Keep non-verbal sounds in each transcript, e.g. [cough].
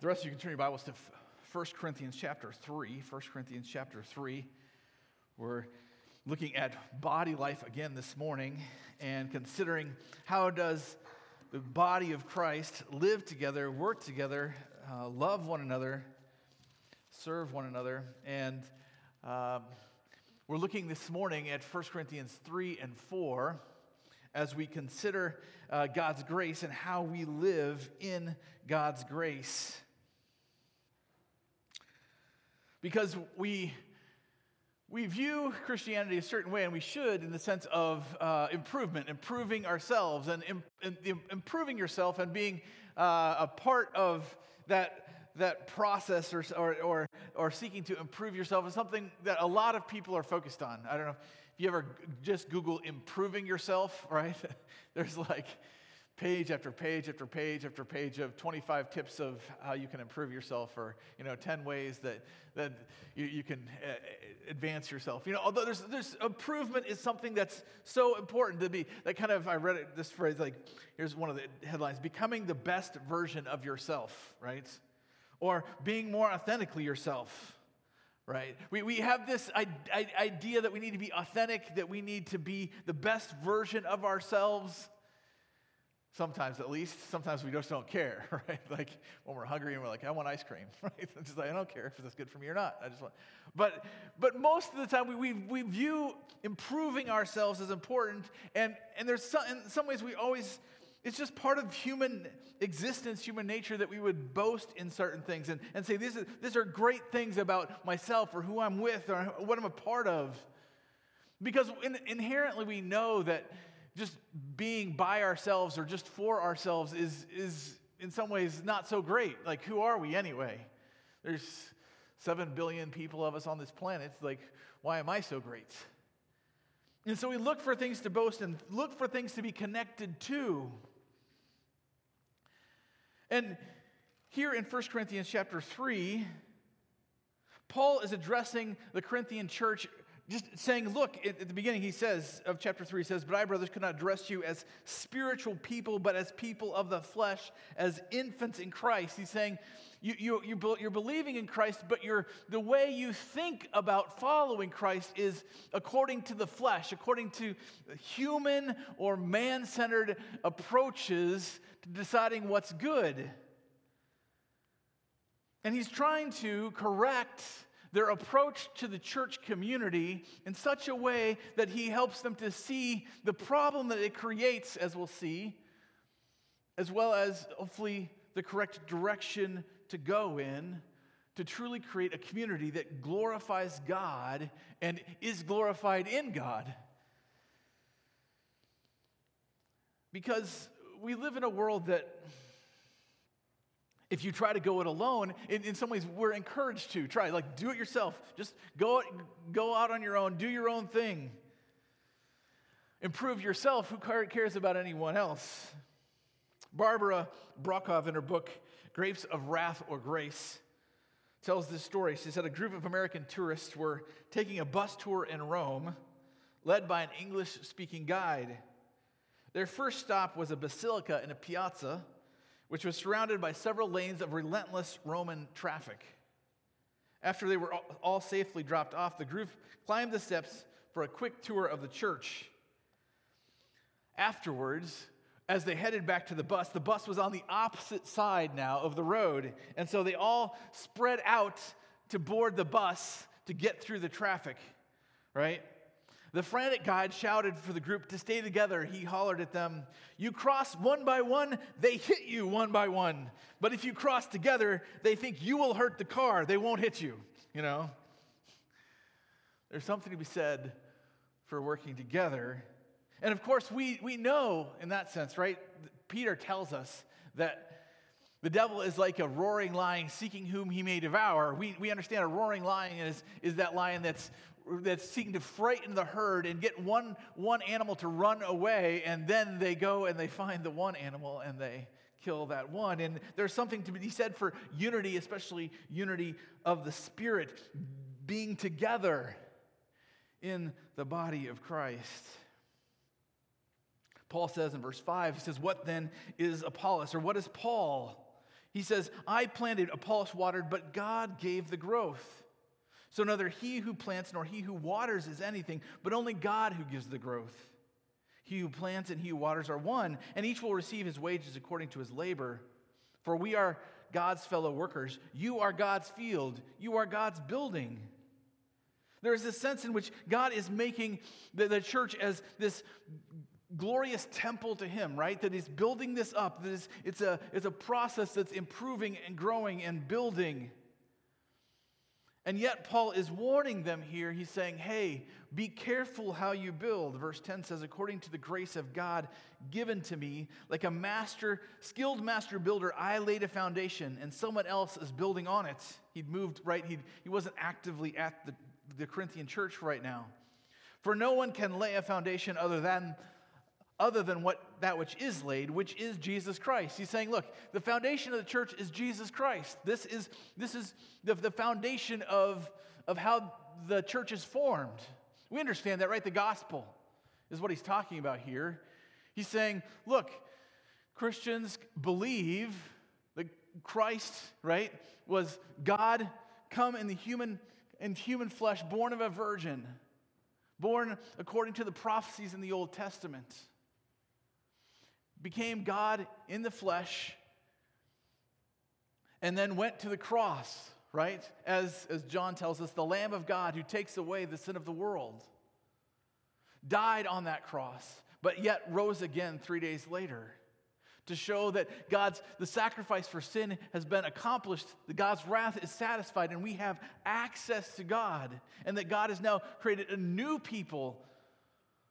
The rest of you can turn your Bibles to 1 Corinthians chapter 3. 1 Corinthians chapter 3. We're looking at body life again this morning and considering how does the body of Christ live together, work together, uh, love one another, serve one another. And um, we're looking this morning at 1 Corinthians 3 and 4 as we consider uh, God's grace and how we live in God's grace because we we view Christianity a certain way, and we should in the sense of uh, improvement, improving ourselves, and Im- improving yourself and being uh, a part of that, that process or, or, or, or, seeking to improve yourself is something that a lot of people are focused on. I don't know if you ever just Google improving yourself, [laughs] right? There's like page after page after page after page of 25 tips of how you can improve yourself or you know 10 ways that, that you, you can uh, advance yourself you know although there's, there's improvement is something that's so important to be that kind of i read it, this phrase like here's one of the headlines becoming the best version of yourself right or being more authentically yourself right? We, we have this idea that we need to be authentic, that we need to be the best version of ourselves. Sometimes, at least, sometimes we just don't care, [laughs] right? Like when we're hungry and we're like, "I want ice cream," [laughs] right? It's just like I don't care if it's good for me or not. I just want. But but most of the time, we we, we view improving ourselves as important, and and there's some, in some ways we always. It's just part of human existence, human nature, that we would boast in certain things and, and say, these are, these are great things about myself or who I'm with or what I'm a part of. Because in, inherently we know that just being by ourselves or just for ourselves is, is in some ways not so great. Like, who are we anyway? There's seven billion people of us on this planet. Like, why am I so great? And so we look for things to boast and look for things to be connected to. And here in 1 Corinthians chapter 3, Paul is addressing the Corinthian church just saying, look, at the beginning, he says, of chapter 3, he says, But I, brothers, could not address you as spiritual people, but as people of the flesh, as infants in Christ. He's saying, you, you, you, are believing in Christ, but you're, the way you think about following Christ is according to the flesh, according to human or man centered approaches to deciding what's good. And he's trying to correct their approach to the church community in such a way that he helps them to see the problem that it creates, as we'll see, as well as hopefully the correct direction to go in to truly create a community that glorifies God and is glorified in God. Because we live in a world that if you try to go it alone, in, in some ways, we're encouraged to try. Like, do it yourself. Just go, go out on your own, do your own thing. Improve yourself. Who cares about anyone else? Barbara Brokhoff, in her book, Grapes of Wrath or Grace, tells this story. She said a group of American tourists were taking a bus tour in Rome, led by an English speaking guide. Their first stop was a basilica in a piazza which was surrounded by several lanes of relentless Roman traffic. After they were all safely dropped off, the group climbed the steps for a quick tour of the church. Afterwards, as they headed back to the bus, the bus was on the opposite side now of the road. And so they all spread out to board the bus to get through the traffic, right? The frantic guide shouted for the group to stay together. He hollered at them, You cross one by one, they hit you one by one. But if you cross together, they think you will hurt the car. They won't hit you, you know? There's something to be said for working together. And of course, we, we know in that sense, right? Peter tells us that the devil is like a roaring lion seeking whom he may devour. We, we understand a roaring lion is, is that lion that's that's seeking to frighten the herd and get one, one animal to run away, and then they go and they find the one animal and they kill that one. And there's something to be said for unity, especially unity of the Spirit, being together in the body of Christ. Paul says in verse 5, he says, What then is Apollos, or what is Paul? He says, I planted, Apollos watered, but God gave the growth. So neither he who plants nor he who waters is anything, but only God who gives the growth. He who plants and he who waters are one, and each will receive his wages according to his labor. For we are God's fellow workers. You are God's field. You are God's building. There is this sense in which God is making the, the church as this glorious temple to him, right? That he's building this up. That is, it's, a, it's a process that's improving and growing and building. And yet, Paul is warning them here. He's saying, hey, be careful how you build. Verse 10 says, according to the grace of God given to me, like a master, skilled master builder, I laid a foundation and someone else is building on it. He'd moved, right? He'd, he wasn't actively at the, the Corinthian church right now. For no one can lay a foundation other than other than what that which is laid, which is Jesus Christ. He's saying, look, the foundation of the church is Jesus Christ. This is, this is the, the foundation of, of how the church is formed. We understand that, right? The gospel is what he's talking about here. He's saying, look, Christians believe that Christ, right, was God come in the human in human flesh, born of a virgin, born according to the prophecies in the Old Testament became God in the flesh, and then went to the cross, right? As, as John tells us, the Lamb of God who takes away the sin of the world. Died on that cross, but yet rose again three days later to show that God's the sacrifice for sin has been accomplished, that God's wrath is satisfied, and we have access to God, and that God has now created a new people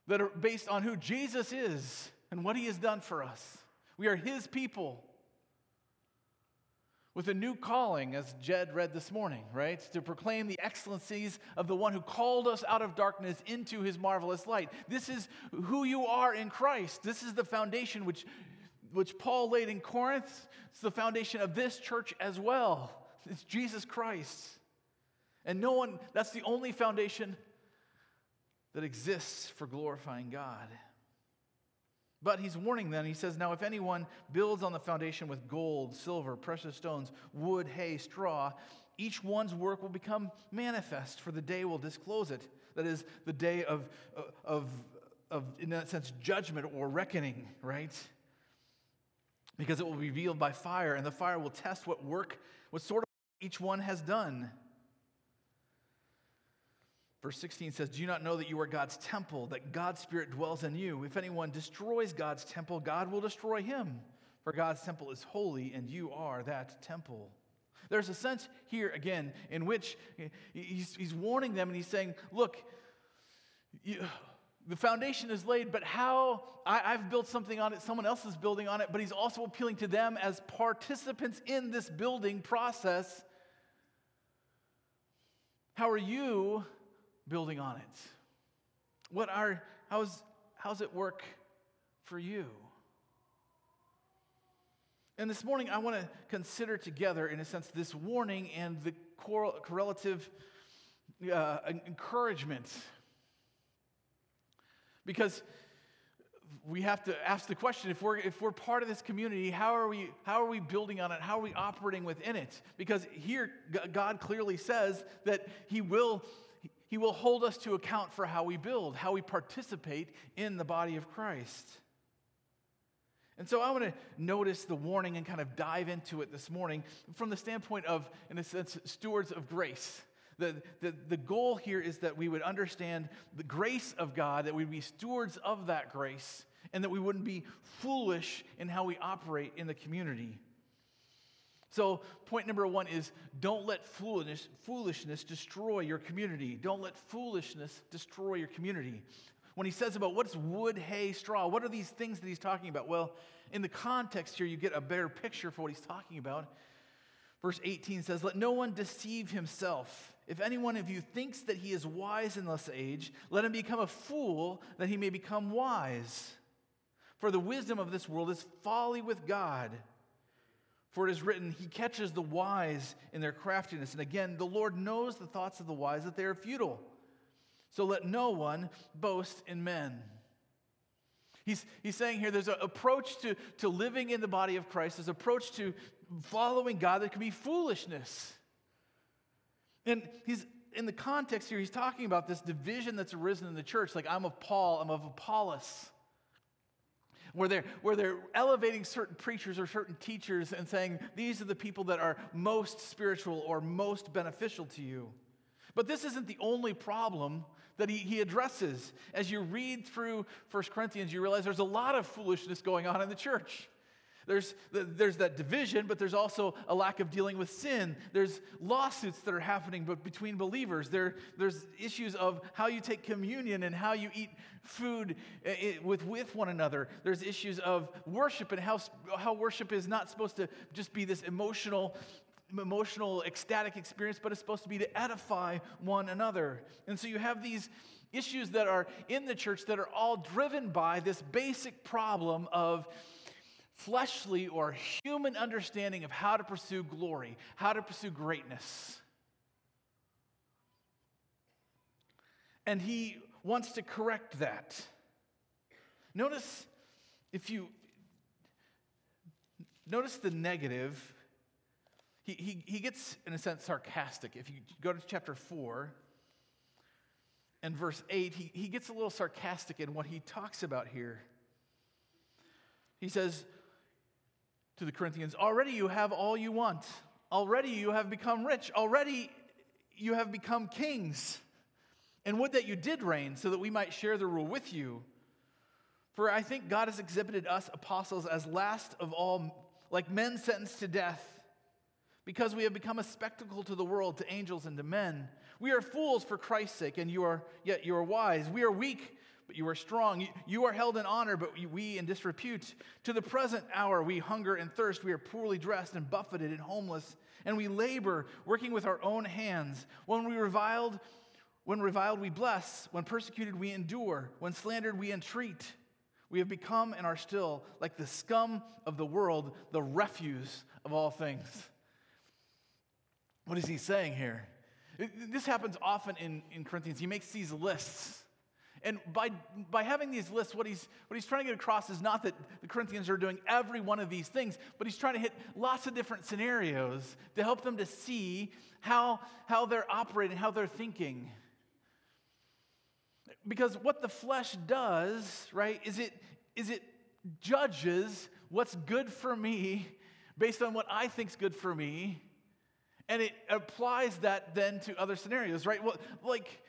that are based on who Jesus is and what he has done for us. We are his people with a new calling, as Jed read this morning, right? To proclaim the excellencies of the one who called us out of darkness into his marvelous light. This is who you are in Christ. This is the foundation which, which Paul laid in Corinth. It's the foundation of this church as well. It's Jesus Christ. And no one, that's the only foundation that exists for glorifying God. But he's warning them. He says, Now, if anyone builds on the foundation with gold, silver, precious stones, wood, hay, straw, each one's work will become manifest, for the day will disclose it. That is, the day of, uh, of, of in that sense, judgment or reckoning, right? Because it will be revealed by fire, and the fire will test what work, what sort of each one has done. Verse 16 says, Do you not know that you are God's temple, that God's Spirit dwells in you? If anyone destroys God's temple, God will destroy him. For God's temple is holy, and you are that temple. There's a sense here, again, in which he's, he's warning them and he's saying, Look, you, the foundation is laid, but how I, have built something on it, someone else is building on it, but he's also appealing to them as participants in this building process. How are you building on it? What are, how's, how's it work for you? And this morning, I want to consider together, in a sense, this warning and the correlative uh, encouragement. Because we have to ask the question if we're, if we're part of this community, how are, we, how are we building on it? How are we operating within it? Because here, God clearly says that He will he will hold us to account for how we build, how we participate in the body of Christ. And so I want to notice the warning and kind of dive into it this morning from the standpoint of, in a sense, stewards of grace. The, the, the goal here is that we would understand the grace of God, that we'd be stewards of that grace, and that we wouldn't be foolish in how we operate in the community. So, point number one is don't let foolishness, foolishness destroy your community. Don't let foolishness destroy your community. When he says about what's wood, hay, straw, what are these things that he's talking about? Well, in the context here, you get a better picture for what he's talking about. Verse 18 says, Let no one deceive himself. If any one of you thinks that he is wise in this age, let him become a fool that he may become wise. For the wisdom of this world is folly with God. For it is written, He catches the wise in their craftiness. And again, the Lord knows the thoughts of the wise, that they are futile. So let no one boast in men. He's, he's saying here there's an approach to, to living in the body of Christ, there's an approach to, following God, there can be foolishness. And he's in the context here, he's talking about this division that's arisen in the church. Like, I'm of Paul, I'm of Apollos. Where they're, where they're elevating certain preachers or certain teachers and saying, these are the people that are most spiritual or most beneficial to you. But this isn't the only problem that he, he addresses. As you read through 1 Corinthians, you realize there's a lot of foolishness going on in the church. There's, there's that division, but there's also a lack of dealing with sin. There's lawsuits that are happening but between believers. There, there's issues of how you take communion and how you eat food eh, eh, with, with one another. There's issues of worship and how, how worship is not supposed to just be this emotional emotional, ecstatic experience, but it's supposed to be to edify one another. And so you have these issues that are in the church that are all driven by this basic problem of fleshly or human understanding of how to pursue glory, how to pursue greatness. And he wants to correct that. Notice if you notice the negative, he, he, he gets, in a sense, sarcastic. If you go to chapter 4 and verse 8, he, he gets a little sarcastic in what he talks about here. He says, to the Corinthians, already you have all you want. Already you have become rich. Already you have become kings. And would that you did reign so that we might share the rule with you. For I think God has exhibited us apostles as last of all, like men sentenced to death, because we have become a spectacle to the world, to angels, and to men. We are fools for Christ's sake, and you are yet you are wise. We are weak but you are strong. You are held in honor, but we in disrepute. To the present hour, we hunger and thirst. We are poorly dressed and buffeted and homeless, and we labor, working with our own hands. When we reviled, when reviled, we bless. When persecuted, we endure. When slandered, we entreat. We have become and are still like the scum of the world, the refuse of all things. What is he saying here? This happens often in, in Corinthians. He makes these lists and by, by having these lists, what he's, what he's trying to get across is not that the Corinthians are doing every one of these things, but he's trying to hit lots of different scenarios to help them to see how, how they're operating, how they're thinking. Because what the flesh does, right, is it, is it judges what's good for me based on what I think's good for me, and it applies that then to other scenarios, right? Well, like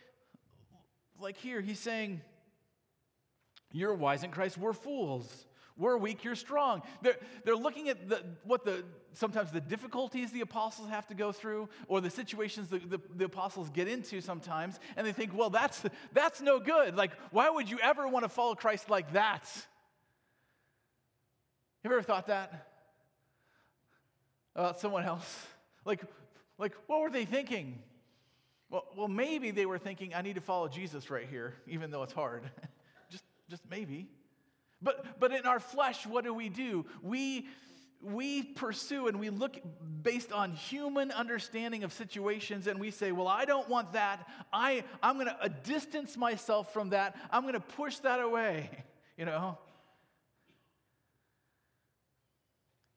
like here, he's saying, You're wise in Christ, we're fools. We're weak, you're strong. They're, they're looking at the, what the sometimes the difficulties the apostles have to go through, or the situations the, the, the apostles get into sometimes, and they think, well, that's that's no good. Like, why would you ever want to follow Christ like that? Have you ever thought that? About someone else? Like, like, what were they thinking? Well, well, maybe they were thinking, I need to follow Jesus right here, even though it's hard. [laughs] just, just maybe. But, but in our flesh, what do we do? We, we pursue and we look based on human understanding of situations and we say, Well, I don't want that. I, I'm going to uh, distance myself from that. I'm going to push that away. [laughs] You know?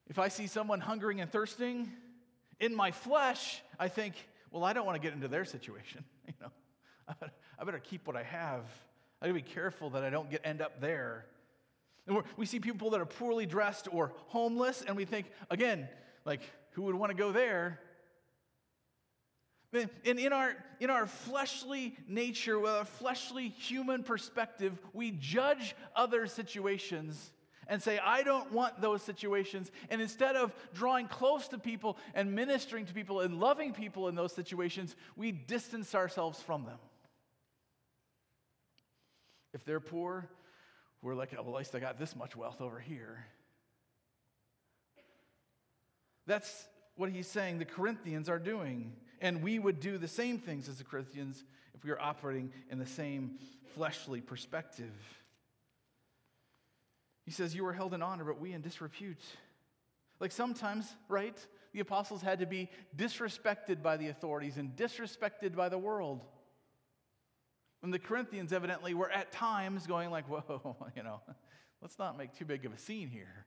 If I see someone hungering and thirsting, in my flesh, I think, well, I don't want to get into their situation. [laughs] You know, I better, I better keep what I have. I gotta be careful that I don't get end up there. We see people that are poorly dressed or homeless, and we think, again, like, who would want to go there? And in our, in our fleshly nature, with a fleshly human perspective, we judge other situations and say, I don't want those situations. And instead of drawing close to people and ministering to people and loving people in those situations, we distance ourselves from them. If they're poor, we're like, oh, well, at least I got this much wealth over here. That's what he's saying the Corinthians are doing. And we would do the same things as the Corinthians if we were operating in the same fleshly perspective. He says, You were held in honor, but we in disrepute. Like sometimes, right? The apostles had to be disrespected by the authorities and disrespected by the world. And the Corinthians evidently were at times going like, whoa, [laughs] you know, let's not make too big of a scene here.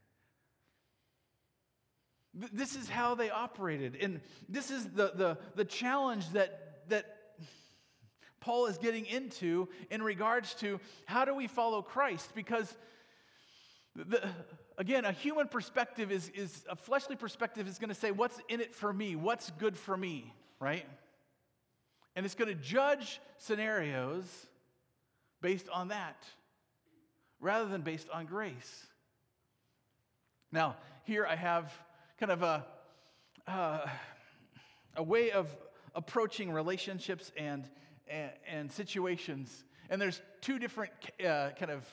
This is how they operated. And this is the, the, the challenge that, that Paul is getting into in regards to how do we follow Christ? Because, the, again, a human perspective is, is a fleshly perspective is going to say, what's in it for me? What's good for me, right? And it's going to judge scenarios based on that rather than based on grace. Now, here I have kind of a, uh, a way of approaching relationships and, and, and situations. And there's two different uh, kind of,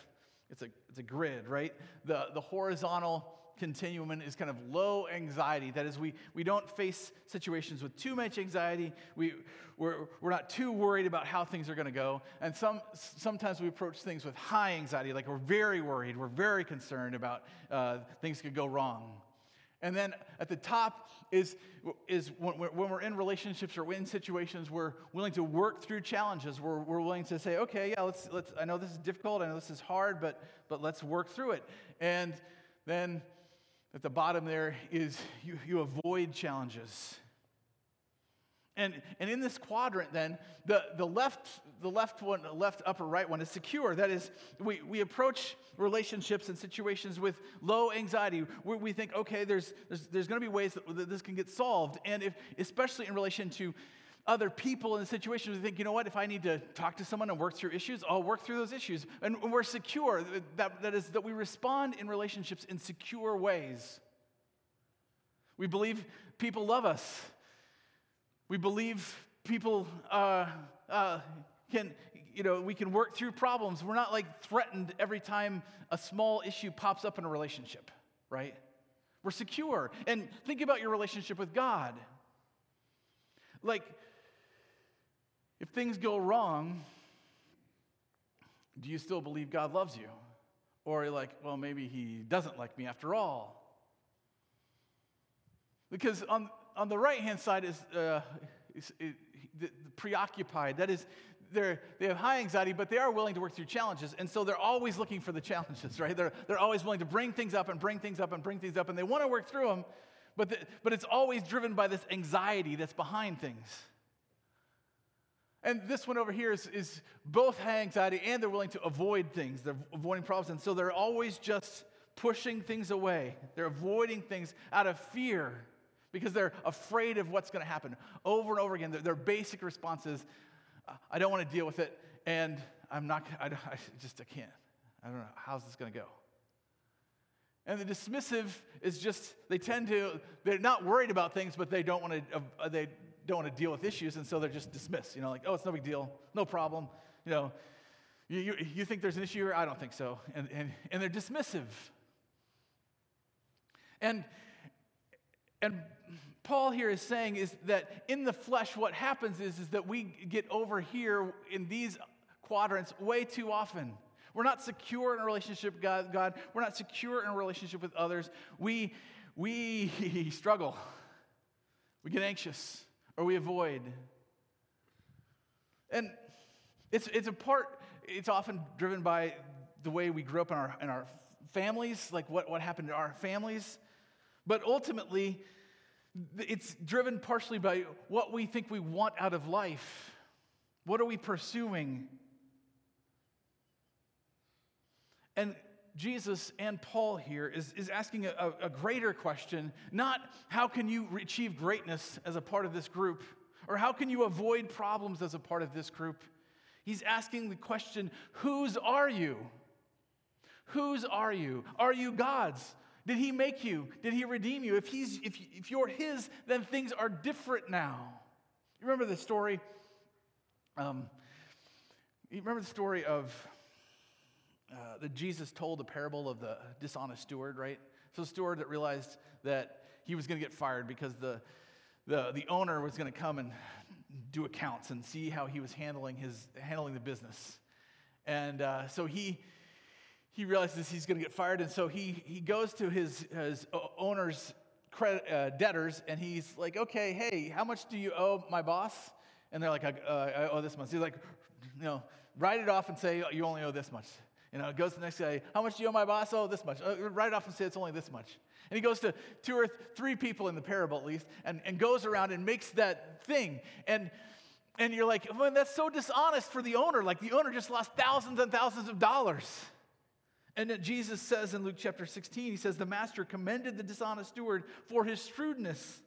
it's a, it's a grid, right? The, the horizontal continuum is kind of low anxiety. That is, we, we don't face situations with too much anxiety. We, we're, we're not too worried about how things are going to go. And some, sometimes we approach things with high anxiety, like we're very worried, we're very concerned about uh, things could go wrong. And then at the top is, is when, when we're in relationships or in situations, we're willing to work through challenges. We're, we're willing to say, okay, yeah, let's, let's, I know this is difficult, I know this is hard, but, but let's work through it. And then at the bottom there is you, you avoid challenges. And, and in this quadrant, then, the, the, left, the left one, the left upper right one is secure. That is, we, we approach relationships and situations with low anxiety. We, we think, okay, there's, there's, there's going to be ways that, that this can get solved. And if, especially in relation to other people in situations, we think, you know what, if I need to talk to someone and work through issues, I'll work through those issues. And we're secure. That, that is, that we respond in relationships in secure ways. We believe people love us. We believe people uh, uh, can, you know, we can work through problems. We're not like threatened every time a small issue pops up in a relationship, right? We're secure. And think about your relationship with God. Like, if things go wrong, do you still believe God loves you? Or like, well, maybe he doesn't like me after all. Because on, on the right hand side is, uh, it, the, the preoccupied. That is, they're, they have high anxiety, but they are willing to work through challenges. And so they're always looking for the [laughs] challenges, right? They're, they're always willing to bring things up and bring things up and bring things up, and they want to work through them, but, the, but it's always driven by this anxiety that's behind things. And this one over here is, is both high anxiety and they're willing to avoid things. They're avoiding problems. And so they're always just pushing things away. They're avoiding things out of fear because they're afraid of what's going to happen. Over and over again, their, their basic response is, I don't want to deal with it, and I'm not, I, I just, I can't. I don't know, how's this going to go? And the dismissive is just, they tend to, they're not worried about things, but they don't want to, uh, they don't want to deal with issues, and so they're just dismissed. You know, like, oh, it's no big deal, no problem. You know, you, you, you think there's an issue here? I don't think so. And, and, and they're dismissive. And, and Paul here is saying is that in the flesh, what happens is, is that we get over here in these quadrants way too often. We're not secure in a relationship with God. We're not secure in a relationship with others. We, we [laughs] struggle. We get anxious or we avoid. And it's, it's a part, it's often driven by the way we grew up in our, in our families, like what, what happened to our families. But ultimately, it's driven partially by what we think we want out of life. What are we pursuing? And Jesus and Paul here is, is asking a, a greater question not how can you achieve greatness as a part of this group, or how can you avoid problems as a part of this group. He's asking the question whose are you? Whose are you? Are you God's? Did he make you? Did he redeem you? If, he's, if, if you're his, then things are different now. You remember the story? Um, you remember the story of uh, that Jesus told the parable of the dishonest steward, right? So, steward that realized that he was going to get fired because the, the, the owner was going to come and do accounts and see how he was handling, his, handling the business. And uh, so he, he realizes he's going to get fired, and so he, he goes to his, his owner's credit, uh, debtors, and he's like, okay, hey, how much do you owe my boss? And they're like, uh, I owe this much. He's like, you know, write it off and say you only owe this much. You know, goes to the next guy, how much do you owe my boss? Oh, this much. Uh, it off and say it's only this much. And he goes to two or th- three people in the parable at least and, and goes around and makes that thing. And and you're like, well, that's so dishonest for the owner. Like the owner just lost thousands and thousands of dollars. And that Jesus says in Luke chapter 16, he says, The master commended the dishonest steward for his shrewdness.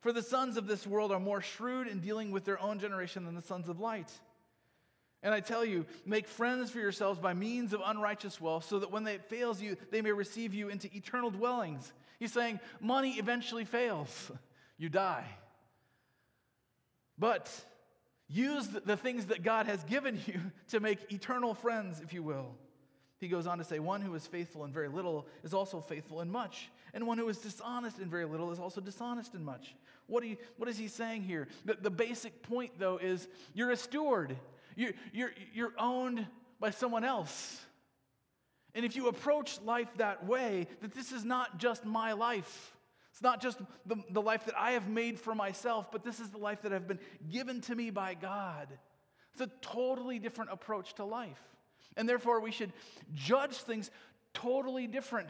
For the sons of this world are more shrewd in dealing with their own generation than the sons of light. And I tell you, make friends for yourselves by means of unrighteous wealth, so that when it fails you, they may receive you into eternal dwellings. He's saying money eventually fails, [laughs] you die. But use the things that God has given you [laughs] to make eternal friends, if you will. He goes on to say, One who is faithful in very little is also faithful in much, and one who is dishonest in very little is also dishonest in much. What, you, what is he saying here? The, the basic point, though, is you're a steward. You're, you're, you're owned by someone else. And if you approach life that way, that this is not just my life, it's not just the, the life that I have made for myself, but this is the life that I've been given to me by God. It's a totally different approach to life. And therefore, we should judge things totally different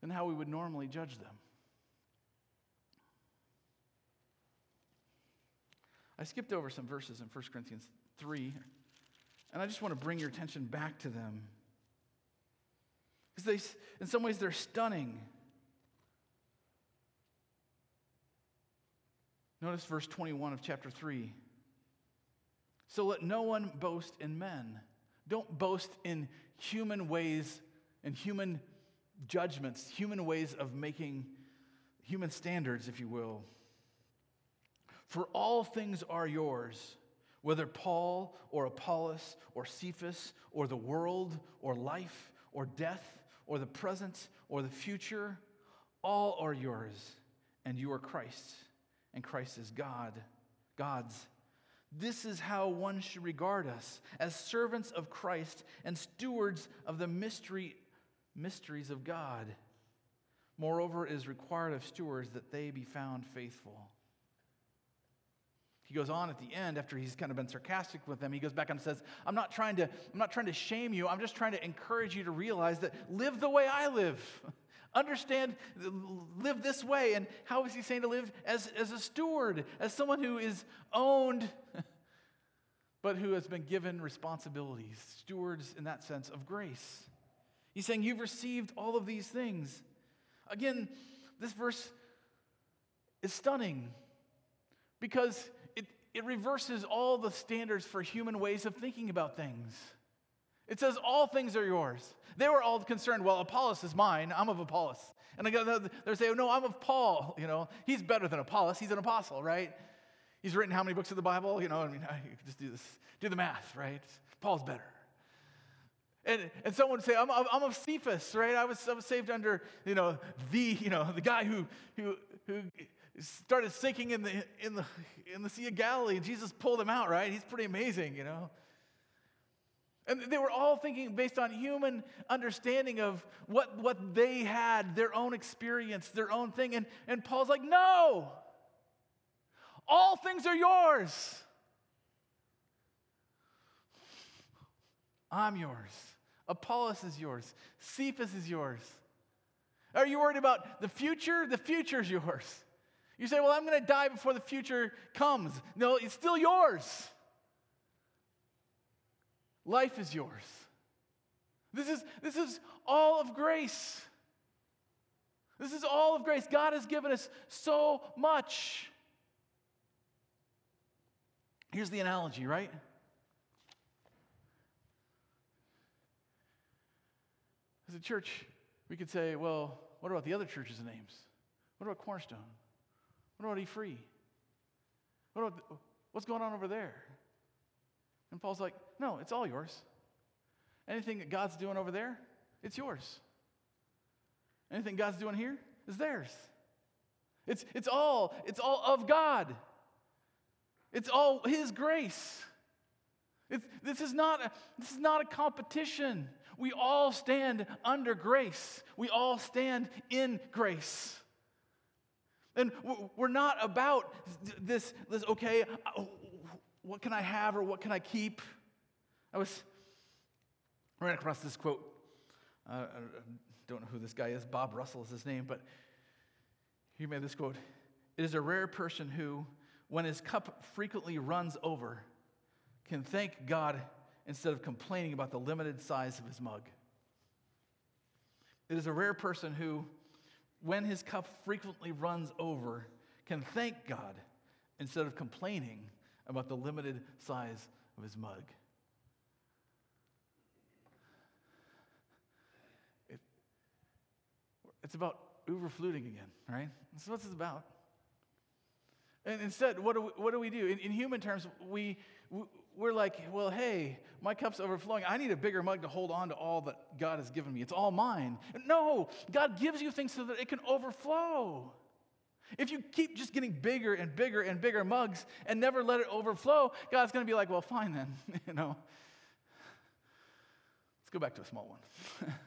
than how we would normally judge them. I skipped over some verses in 1 Corinthians 3, and I just want to bring your attention back to them. Because they, in some ways, they're stunning. Notice verse 21 of chapter 3. So let no one boast in men. Don't boast in human ways and human judgments, human ways of making human standards, if you will. For all things are yours, whether Paul or Apollos or Cephas or the world or life or death or the present or the future, all are yours, and you are Christ, and Christ is God, God's. This is how one should regard us as servants of Christ and stewards of the mystery, mysteries of God. Moreover, it is required of stewards that they be found faithful. He goes on at the end after he's kind of been sarcastic with them. He goes back and says, "I'm not trying to I'm not trying to shame you. I'm just trying to encourage you to realize that live the way I live. [laughs] Understand live this way." And how is he saying to live as as a steward, as someone who is owned [laughs] but who has been given responsibilities, stewards in that sense of grace. He's saying you've received all of these things. Again, this verse is stunning because it it reverses all the standards for human ways of thinking about things. It says, All things are yours. They were all concerned, well, Apollos is mine. I'm of Apollos. And they're saying, No, I'm of Paul. [laughs] You know, he's better than Apollos. He's an apostle, right? He's written how many books of the Bible? You know, I mean, [laughs] I just do this, do the math, right? Paul's better. And, and someone would say, I'm, I'm of Cephas, right? I was, I was saved under, you know, the, you know, the guy who, who, who started sinking in the, in, the, in the Sea of Galilee, Jesus pulled him out, right? He's pretty amazing, you know? And they were all thinking based on human understanding of what, what they had, their own experience, their own thing. And, and Paul's like, no, all things are yours. I'm yours. Apollos is yours. Cephas is yours. Are you worried about the future? The future is yours. You say, Well, I'm going to die before the future comes. No, it's still yours. Life is yours. This is, this is all of grace. This is all of grace. God has given us so much. Here's the analogy, right? As a church, we could say, well, what about the other churches' names? What about Cornerstone? What about E Free? What about, what's going on over there? And Paul's like, no, it's all yours. Anything that God's doing over there, it's yours. Anything God's doing here is theirs. It's, it's all, it's all of God. It's all His grace. It's, this, is not a, this is not a competition. We all stand under grace. We all stand in grace. And we're not about this, this okay, uh, what can I have or what can I keep? I was, ran across this quote. Uh, I don't know who this guy is. Bob Russell is his name, but he made this quote It is a rare person who, when his cup frequently runs over, can thank God instead of complaining about the limited size of his mug. It is a rare person who, when his cup frequently runs over, can thank God instead of complaining about the limited size of his mug. It, it's about overfluting again, right? That's what it's about. And instead, what do we, what do, we do? In, in human terms, we, we're like, well, hey, my cup's overflowing. I need a bigger mug to hold on to all that God has given me. It's all mine. No, God gives you things so that it can overflow. If you keep just getting bigger and bigger and bigger mugs and never let it overflow, God's going to be like, well, fine then, [laughs] you know. Let's go back to a small one. [laughs]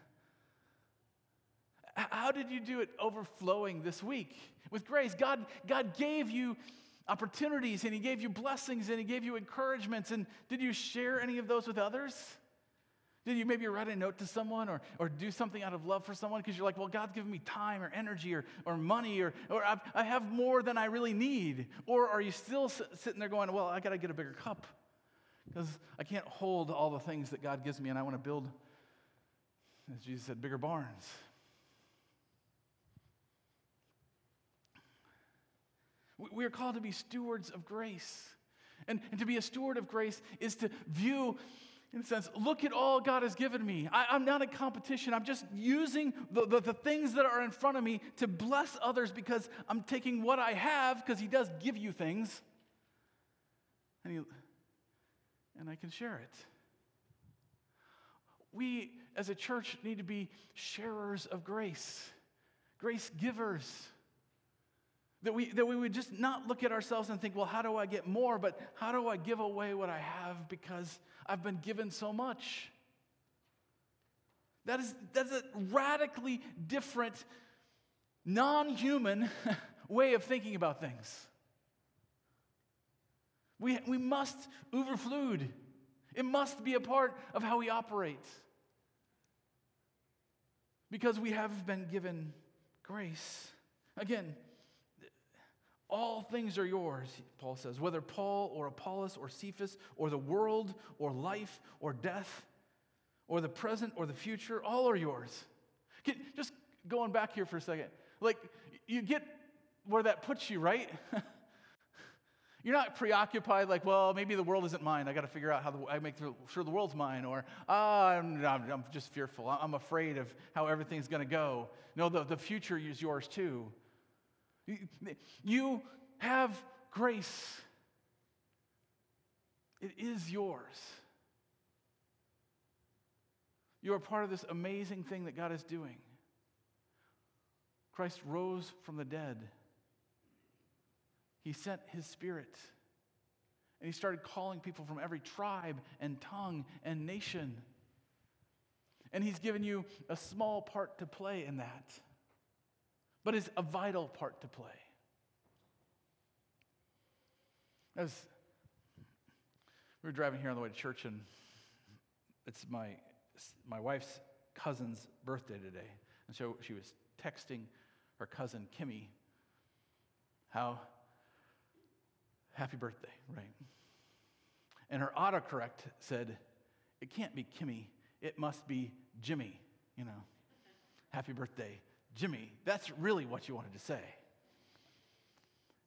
How did you do it overflowing this week? With grace, God, God gave you opportunities and He gave you blessings and He gave you encouragements. And did you share any of those with others? Did you maybe write a note to someone or, or do something out of love for someone because you're like, well, God's given me time or energy or, or money or, or I've, I have more than I really need? Or are you still sitting there going, well, I got to get a bigger cup because I can't hold all the things that God gives me and I want to build, as Jesus said, bigger barns? We are called to be stewards of grace. And, and to be a steward of grace is to view, in a sense, look at all God has given me. I, am not in competition. I'm just using the, the, the things that are in front of me to bless others because I'm taking what I have, because He does give you things, and, he, and I can share it. We, as a church, need to be sharers of grace, grace givers. That we, that we would just not look at ourselves and think, well, how do I get more? But how do I give away what I have because I've been given so much? That is, that's a radically different, non human [laughs] way of thinking about things. We, we must overflude. It must be a part of how we operate. Because we have been given grace. Again, all things are yours, Paul says, whether Paul or Apollos or Cephas or the world or life or death or the present or the future, all are yours. Just going back here for a second, like you get where that puts you, right? [laughs] You're not preoccupied like, well, maybe the world isn't mine. I got to figure out how the, I make sure the world's mine, or ah, I'm, I'm, just fearful. I'm afraid of how everything's going to go. No, the, the future is yours too. You have grace, it is yours. You are part of this amazing thing that God is doing. Christ rose from the dead. He sent his spirit. And he started calling people from every tribe and tongue and nation. And he's given you a small part to play in that but is a vital part to play. As we were driving here on the way to church, and it's my, my wife's cousin's birthday today. And so she was texting her cousin, Kimmy, how happy birthday, right? And her autocorrect said, it can't be Kimmy, it must be Jimmy, you know. Happy birthday, Jimmy, that's really what you wanted to say.